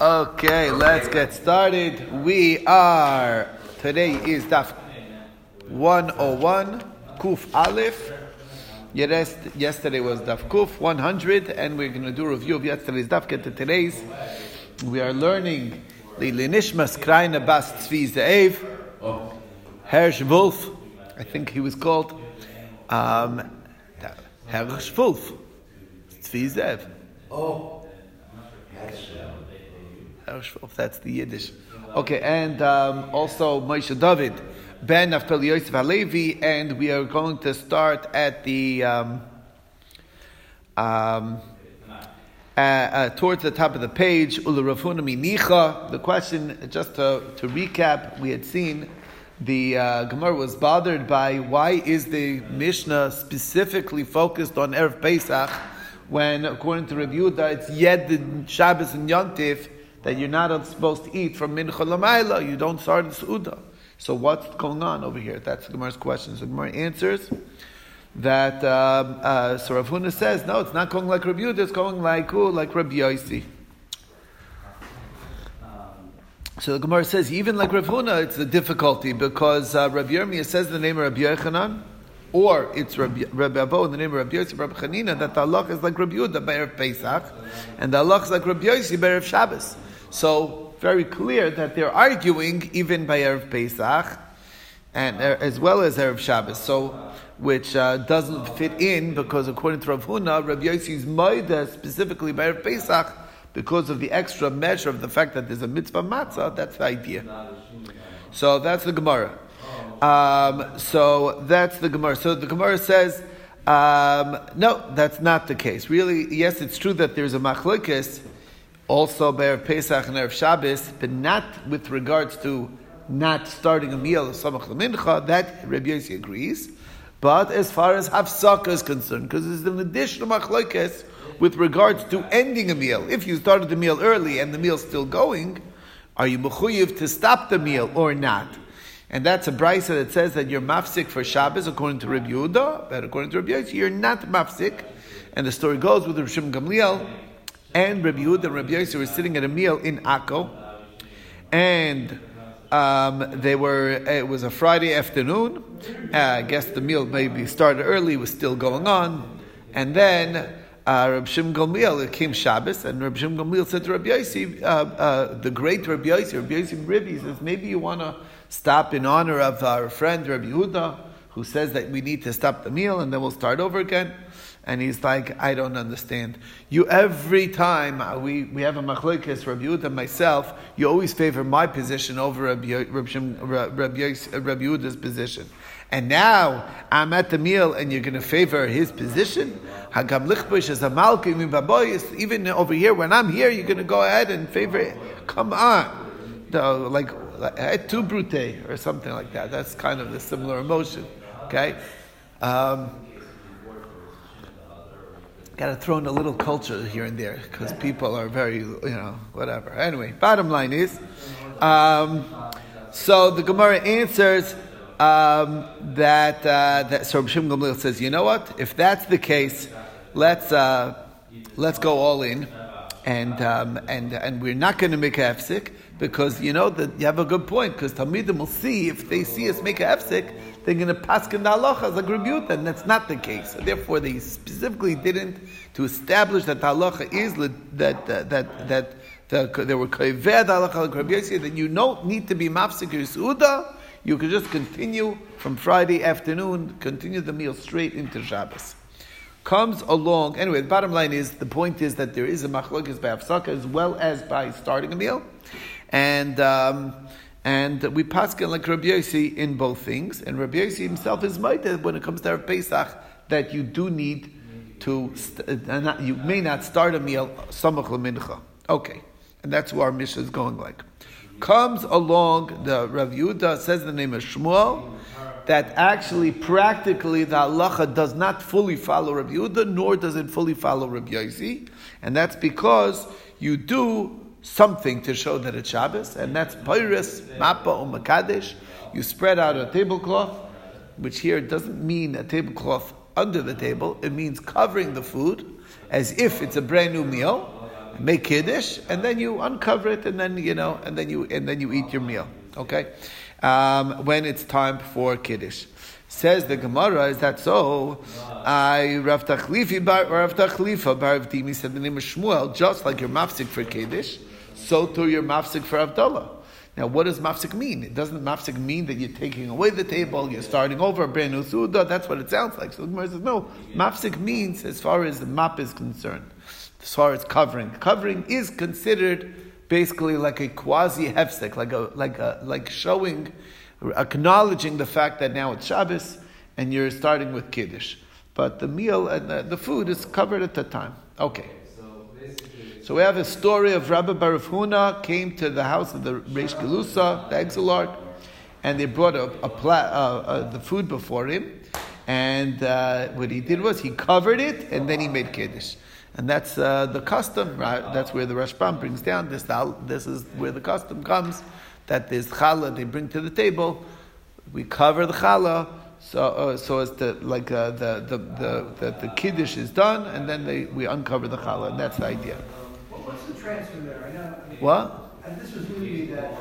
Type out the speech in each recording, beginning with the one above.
Okay, let's get started. We are, today is Daf 101, Kuf Aleph. Yesterday was Daf Kuf 100, and we're going to do a review of yesterday's Daf, get to today's. We are learning the Lenishmas Kraina Bas Tzvi Ze'ev, Hersh Wolf, I think he was called, um, Hersh Wolf, Tzvi Ze'ev. Oh. If that's the Yiddish. Okay, and um, also Moshe David, Ben Naftali Yosef Halevi, and we are going to start at the um, um, uh, uh, towards the top of the page. The question, just to, to recap, we had seen the uh, Gemara was bothered by why is the Mishnah specifically focused on erev Pesach when, according to Rabbi Yehuda, it's Yed Shabbos and Yontif that you're not supposed to eat from Mincha Lamaila, you don't start the Suda. So what's going on over here? That's the Gemara's question. So Gemara answers that um, uh, so Rav Huna says, no, it's not going like Rabbi Yehuda, it's going like who? Like Rabbi Yossi. So the Gemara says, even like Rav Huna, it's a difficulty because uh, Rabbi Yirmiyah says the name of Rabbi Yochanan, or it's Rabbi, Rabbi Abo in the name of Rabbi Yossi, Rabbi Chanina, that the Allah is like Rabbi Yehuda by Erev Pesach, and the Allah is like Rabbi Yossi by Erev Shabbos. So very clear that they're arguing even by Erev Pesach, and uh, as well as Erev Shabbos. So which uh, doesn't fit in because according to Rav Huna, Rabbi Yossi's Maida specifically by Erev Pesach because of the extra measure of the fact that there's a mitzvah matzah. That's the idea. So that's the Gemara. Um, so that's the Gemara. So the Gemara says, um, no, that's not the case. Really, yes, it's true that there's a machlokes also by Pesach and Erev Shabbos, but not with regards to not starting a meal of Samach Mincha. That Rabbi Yossi agrees. But as far as Hafsaka is concerned, because it's an additional machlokes with regards to ending a meal. If you started the meal early and the meal's still going, are you mechuyev to stop the meal or not? And that's a brisa that says that you're mafsik for Shabbos according to Rabbi Yehuda, but according to Rabbi Yossi, you're not mafsik. And the story goes with Rabbi Shimon Gamliel and Rabbi Yehuda and Rabbi Yossi were sitting at a meal in Akko, and um, they were. It was a Friday afternoon. Uh, I guess the meal maybe started early, was still going on, and then uh, Rabbi Shimon Gamliel it came Shabbos, and Rabbi Shimon Gamliel said to Rabbi Yossi, uh, uh, the great Rabbi Yossi, Rabbi Yossi Ribbi, says maybe you want to stop in honor of our friend Rabbi Yehuda, who says that we need to stop the meal and then we'll start over again. And he's like, I don't understand. You every time uh, we, we have a machlokes, Rabbi Yehuda myself, you always favor my position over Rabbi, Rabbi, Rabbi, Yehuda's position. And now I'm at the meal and you're going to favor his position? Hagam lichbush as a Even over here, when I'm here, you're going to go ahead and favor it. Come on. No, like, like tu brute or something like that. That's kind of the similar emotion. Okay? Um, Got to throw in a little culture here and there because people are very, you know, whatever. Anyway, bottom line is, um, so the Gemara answers um, that uh, that so Shimon Gamliel says, you know what? If that's the case, let's uh, let's go all in, and um, and and we're not going to make a hefsik because you know that you have a good point because Talmidim will see if they see us make a hefsik, they're going to pass the halacha as a gribut, and that's not the case. So therefore, they specifically didn't to establish that the halacha is that that that that the, there were kaved halacha that you don't need to be mafsik your. You can just continue from Friday afternoon, continue the meal straight into Shabbos. Comes along. Anyway, the bottom line is the point is that there is a machlokes by afsaka as well as by starting a meal, and. Um, and we paskin like Rabbi Yossi in both things. And Rabbi Yossi himself is that when it comes to Pesach that you do need to, st- uh, not, you may not start a meal samach lemincha. Okay, and that's where our Mishnah is going like. Comes along the Rav Yehuda says the name of Shmuel that actually practically the halacha does not fully follow Rav Yehuda nor does it fully follow Rabbi Yossi, and that's because you do something to show that it's Shabbos, and that's Pyrus, Mappa, or Makadesh. You spread out a tablecloth, which here doesn't mean a tablecloth under the table, it means covering the food as if it's a brand new meal. make kiddush, and then you uncover it, and then you know, and then you and then you eat your meal. Okay, um, when it's time for kiddush. Says the Gemara, is that so? I Rav Tachlifi bar Rav Tachlifa bar Dimi said the name of Shmuel, just like your mafsik for kiddush, so too your mafsik for Avdallah. Now, what does mafsik mean? It doesn't mafsik mean that you're taking away the table, you're starting over, brand new suda. That's what it sounds like. So the Gemara says, no, mafsik means as far as the map is concerned, as far as covering. Covering is considered basically like a quasi hefsek, like a like a like showing acknowledging the fact that now it's Shabbos and you're starting with Kiddush. But the meal and the, the food is covered at the time. Okay. So we have a story of Rabbi Baruch Huna came to the house of the Reish Gelusa, the Exilarch, and they brought a, a pla- uh, uh, the food before him. And uh, what he did was he covered it and then he made Kiddush. And that's uh, the custom, right? That's where the Rashbam brings down this. This is where the custom comes that there's challah they bring to the table. We cover the challah so uh, so as to like uh, the, the, the, the the kiddush is done, and then they we uncover the challah, and that's the idea. What's the transfer there? I know. What? And this was me that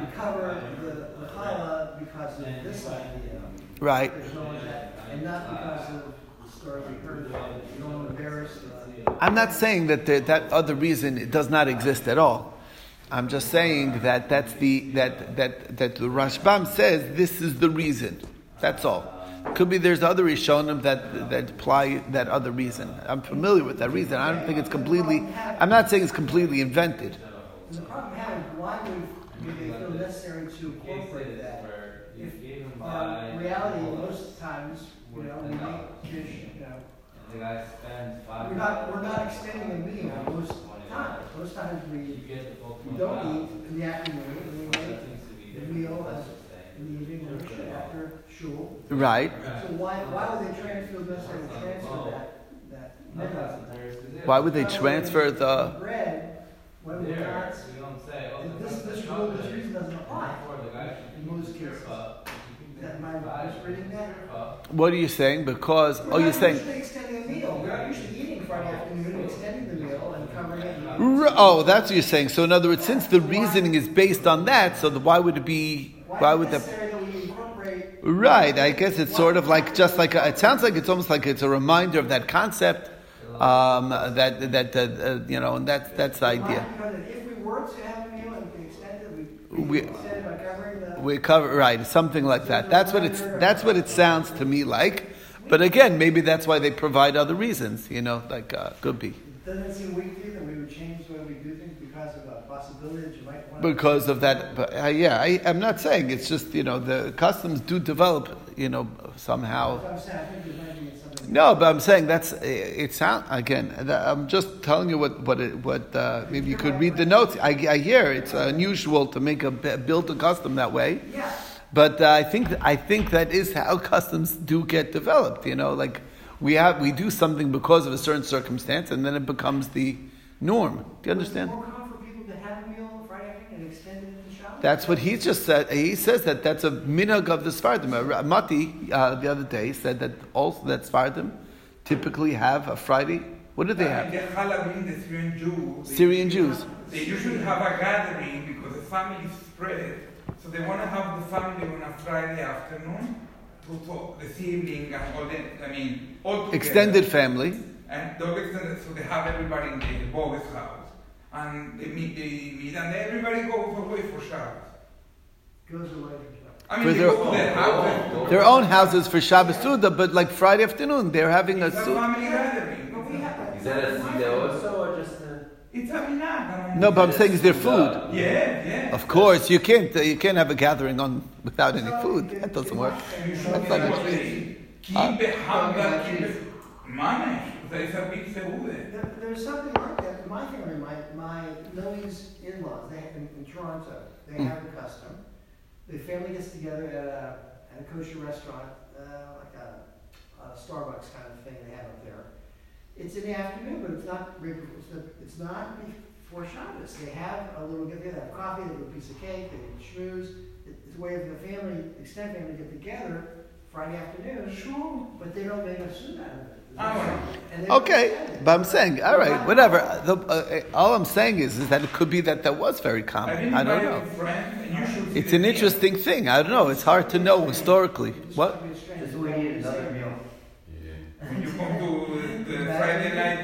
you cover the, the challah because of this idea. Right. And not because of the we heard. You don't want to embarrass. I'm not saying that the, that other reason it does not exist at all. I'm just saying that that's the that that that the Rashbam says this is the reason. That's all. Could be there's other Rishonim that that apply that other reason. I'm familiar with that reason. I don't think it's completely. I'm not saying it's completely invented. The problem had why would they feel necessary to incorporate that? If uh, reality, most times, you know, we make fish, you know. We're not, we're not extending a meal. Most times. Most times we, we don't eat in the afternoon, and we make the meal as in the evening or after shul. Right. So why, why would they transfer necessarily transfer that, that Why would they transfer the bread when we're not, this, this rule, this reason doesn't apply. in most cases? That my? What are you saying? Because oh, you're saying usually extending a meal. We're not usually eating Friday afternoon, and extending the meal and covering it. R- Oh, that's what you're saying. So, in other words, since the reasoning is based on that, so the, why would it be? Why would the? that? Right. I guess it's sort of like just like a, it sounds like it's almost like it's a reminder of that concept. Um, that that uh, uh, you know, and that's that's the idea. If we were to have a meal and we extend it, we, We- we extend it by covering the. We cover right something like that. That's what it's that's what it sounds to me like. But again, maybe that's why they provide other reasons. You know, like uh, could be Doesn't seem that we would change the way we do things because of a possibility that you might want because of that. But uh, yeah, I, I'm not saying it's just you know the customs do develop. You know somehow. No, but I'm saying that's it. Sound again. I'm just telling you what what it, what. Uh, maybe you could read the notes. I, I hear it's unusual to make a build a custom that way, Yeah. but uh, I think I think that is how customs do get developed. You know, like we have we do something because of a certain circumstance, and then it becomes the norm. Do you understand? Is it more common for people to have a meal on Friday afternoon and extend it into Shabbos? That's what he just said. He says that that's a minhag of the Sfardim. Uh, Mati uh, the other day said that also that Sfardim typically have a Friday. What do they have? the Halloween, the Syrian Jews. they Syrian usually- Jews. They usually have a gathering because the family is spread. So they want to have the family on a Friday afternoon, for the sibling and all the, I mean, all together. Extended family. And those extended, so they have everybody in the boys' house. And they meet, they meet, and everybody goes away for Shabbos. Goes away. I For mean, they their- go their houses. Their own houses for Shabbos Suda, but like Friday afternoon, they're having a It's a Suda. family gathering. Have. Is that a Sida also or just a... It's a minhag. No, but I'm saying is there food. Yeah, yeah. Of course, you can't uh, you can't have a gathering on without any food. That doesn't work. You should That's be not able keep it humble, keep it managed. A big segure. There, there's something like that. In my family, my, my Millie's in-laws, they have, in, in Toronto, they Hmm. have a custom. The family gets together at a, at a kosher restaurant, uh, like a, a Starbucks kind of thing they have up there. It's in the afternoon, but it's not, right before- it's not- it's not before Shabbos. They have a little get together, they have coffee, they have a piece of cake, they have schmooze. It's a way of the family, extended family to get together Friday afternoon. Sure. But they don't make a suit out of it. Okay, but I'm saying, all right, whatever. The, uh, all I'm saying is, is that it could be that that was very common. I, don't know. It's an interesting thing. I don't know. It's hard to know historically. What?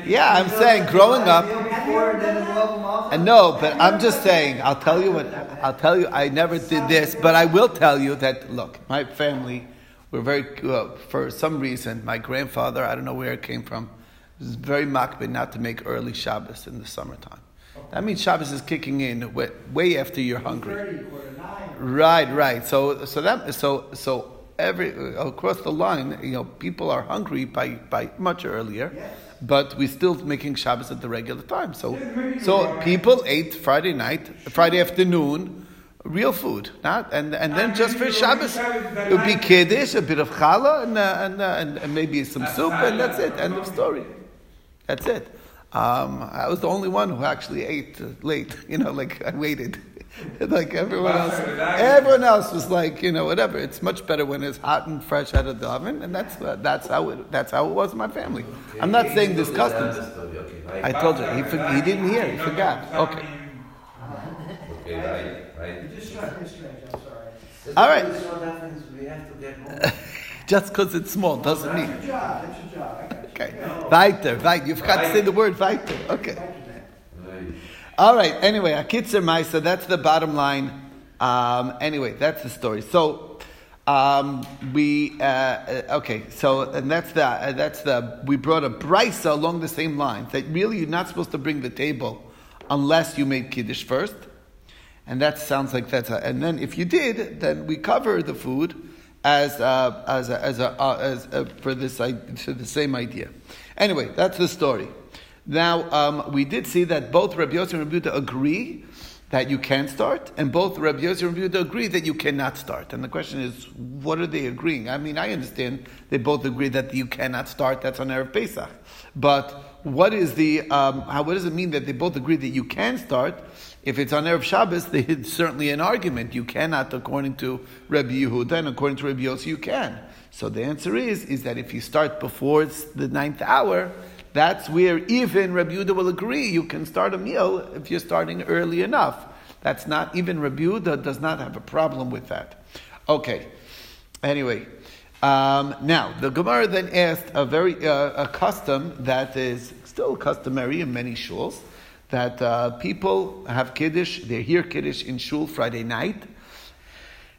Yeah, I'm saying growing up. And no, but I'm just saying. I'll tell you what. I'll tell you. I never did this, but I will tell you that. Look, my family were very. Uh, for some reason, my grandfather. I don't know where it came from. Was very makbid not to make early Shabbos in the summertime. That means Shabbos is kicking in way, way after you're hungry. Right, right. So, so that, so, so every across the line, you know, people are hungry by, by much earlier, yes. but we're still making Shabbos at the regular time. So, so people ate Friday night, Friday afternoon, real food, not and and then just for Shabbos, it would be kiddush, a bit of challah, and uh, and, uh, and, and maybe some soup, and that's it. End of story. That's it. Um, I was the only one who actually ate uh, late. You know, like I waited. like everyone else, everyone else was like, you know, whatever. It's much better when it's hot and fresh out of the oven, and that's uh, that's how it that's how it was in my family. Okay. I'm not saying this customs. Okay. I told you he, for, he didn't hear. He forgot. Okay. Okay, right, right. just strange. I'm sorry. All right. Just because it's small doesn't mean. That's your job. That's your job. Okay. Weiter, weiter. You forgot to say the word weiter. Okay. All right. Anyway, Akitzer Maisa, that's the bottom line. Um, anyway, that's the story. So, um, we, uh, okay, so, and that's the, uh, that's the, we brought a brisa along the same lines that really you're not supposed to bring the table unless you made Kiddush first. And that sounds like that's a, and then if you did, then we cover the food as, uh, as, a, as, a, uh, as a, for this, for the same idea. Anyway, that's the story. Now, um, we did see that both Rabbi Yossi and Rabbi Yehuda agree that you can start, and both Rabbi Yossi and Rabbi Yehuda agree that you cannot start. And the question is, what are they agreeing? I mean, I understand they both agree that you cannot start. That's on Erev Pesach. But what is the um, how? What does it mean that they both agree that you can start? If it's on Erev Shabbos, it's certainly an argument. You cannot, according to Rabbi Yehuda, and according to Rabbi Yossi, you can. So the answer is is that if you start before the ninth hour that's where even Rabbi Yehuda will agree you can start a meal if you're starting early enough. That's not, even Rabbi Yehuda does not have a problem with that. Okay. Anyway, um, now the Gemara then asked a very uh, a custom that is still customary in many shuls that uh, people have kiddush. They hear kiddush in shul Friday night,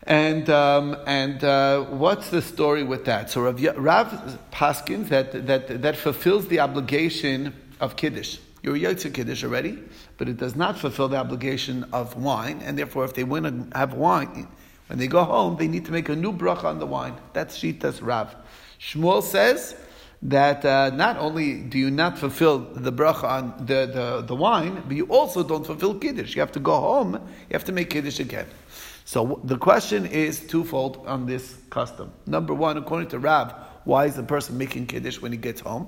and um, and uh, what's the story with that? So Rav, Rav Paskin that, that that fulfills the obligation of kiddush. You're yotze kiddush already, but it does not fulfill the obligation of wine, and therefore, if they want to have wine when they go home, they need to make a new bracha on the wine. That's shitas Rav. Shmuel says that uh, not only do you not fulfill the bracha on the, the, the wine, but you also don't fulfill kiddush. You have to go home. You have to make kiddush again. So the question is twofold on this custom. Number one, according to Rav, why is the person making kiddush when he gets home?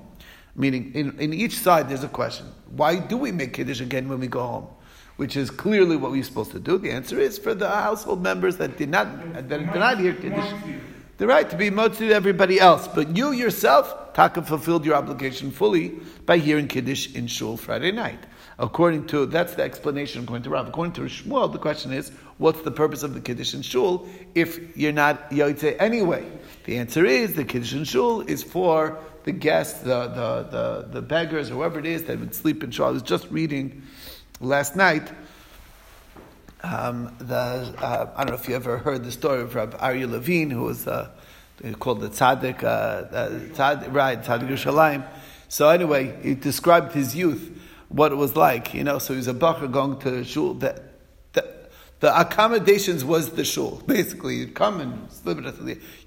Meaning, in, in each side there's a question. Why do we make kiddush again when we go home? Which is clearly what we're supposed to do. The answer is for the household members that did not that did not hear kiddush, the right to be motzid to everybody else. But you yourself, Taka fulfilled your obligation fully by hearing kiddush in shul Friday night. According to that's the explanation according to Rav. According to Shmuel, the question is, what's the purpose of the kiddush in shul if you're not yotze anyway? The answer is the kiddush in shul is for the guests, the, the, the, the beggars, whoever it is that would sleep in shul. I was just reading last night. Um, the, uh, I don't know if you ever heard the story of Rabbi Aryeh Levine, who was uh, called the tzaddik, uh, uh, tzaddik right, tzaddik Yerushalayim. So anyway, he described his youth what it was like, you know. So he was a bacher going to shul. The, the, the accommodations was the shul. Basically, you'd come and.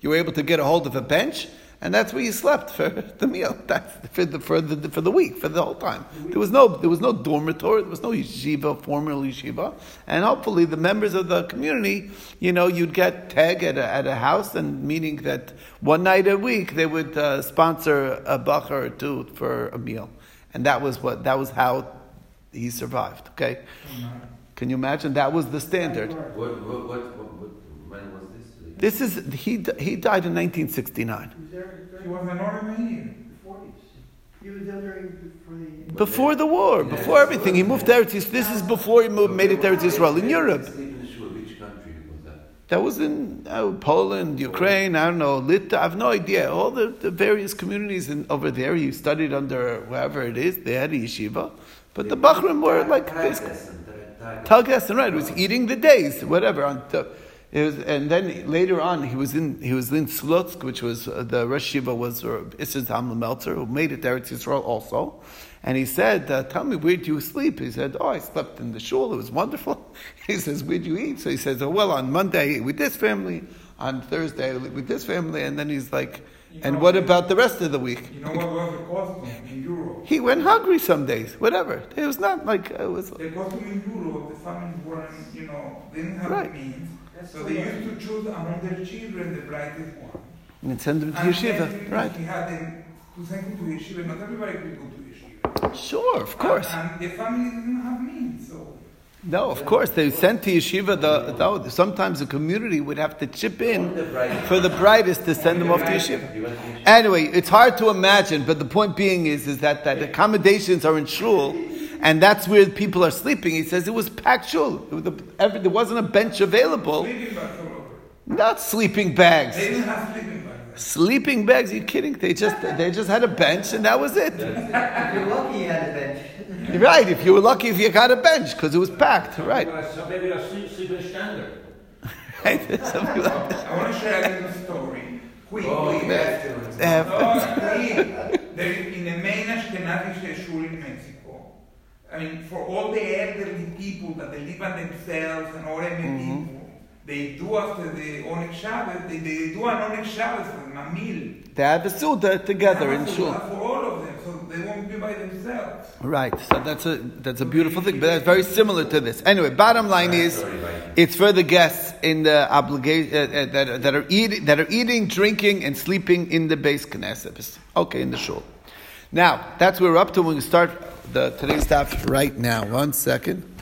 You were able to get a hold of a bench, and that's where you slept for the meal. That's for the for the for the week for the whole time. There was no there was no dormitory. There was no yeshiva, formal yeshiva, and hopefully the members of the community, you know, you'd get tag at a, at a house, and meaning that one night a week they would uh, sponsor a bacher or two for a meal and that was what that was how he survived. Okay, can you imagine? That was the standard. What, what, what, this? This is he. He died in 1969. He was an Armenian. He was there during before the. Before the war, before everything, he moved to Eretz This is before he moved, made it to Eretz Yisrael in Europe. Sleep in the shul. Which country was that? That was in uh, Poland, Ukraine, I don't know, Lithuania, I have no idea. All the, the various communities in, over there, he studied under wherever it is, they had a yeshiva. But the Bachrim were like basically. Talgas right, it was eating the days, whatever. On the, it was, and then later on, he was in he was in Slutsk, which was uh, the Rosh Shiva was uh, Meltzer, who made it there to Israel also. And he said, uh, "Tell me, where do you sleep?" He said, "Oh, I slept in the shul. It was wonderful." He says, "Where do you eat?" So he says, "Oh, well, on Monday with this family, on Thursday with this family," and then he's like, "And what about the rest of the week?" You know what was the costume in Europe? He went hungry some days, whatever. It was not like it was. The costume in Europe, the families weren't, you know, they didn't have Right. the means. That's So they used to choose among their children the brightest one. And send them to And yeshiva, then right? He had them to send him to yeshiva. Not everybody could go to yeshiva. Sure, of course. And, and the family didn't have means, so. No, of course. They sent to yeshiva. The, the sometimes the community would have to chip in for the brightest to send them off to yeshiva. To yeshiva? Anyway, it's hard to imagine, but the point being is, is that, that accommodations are in shul, and that's where people are sleeping. He says it was packed shul. It was the- every- there wasn't a bench available. Sleeping bags. Not sleeping bags. They didn't have sleeping bags. Sleeping bags? Are you kidding? They just they just had a bench, and that was it. If you're lucky, you had a bench. Right? If you were lucky, if you got a bench because it was packed. Right? So maybe a sleeping standard. Right? Something like that. I want to share a little story. Quick, Oh, quick. afterwards. No, quick. There is in the main Ashkenazi shul in Mexico. I mean, for all the elderly people that they live by themselves and all elderly people, they do after the Oneg Shabbat, they, they do an Oneg Shabbos for them, a meal. They have a suda together in shul. For all of them, so they won't be by themselves. Right. So that's a that's a beautiful thing, but that's very similar to this. Anyway, bottom line is, it's for the guests in the obligation uh, uh, that, that are eating that are eating, drinking, and sleeping in the beis knesset. Okay, in the shul. Now that's where we're up to. When we start the today's stuff right now. One second.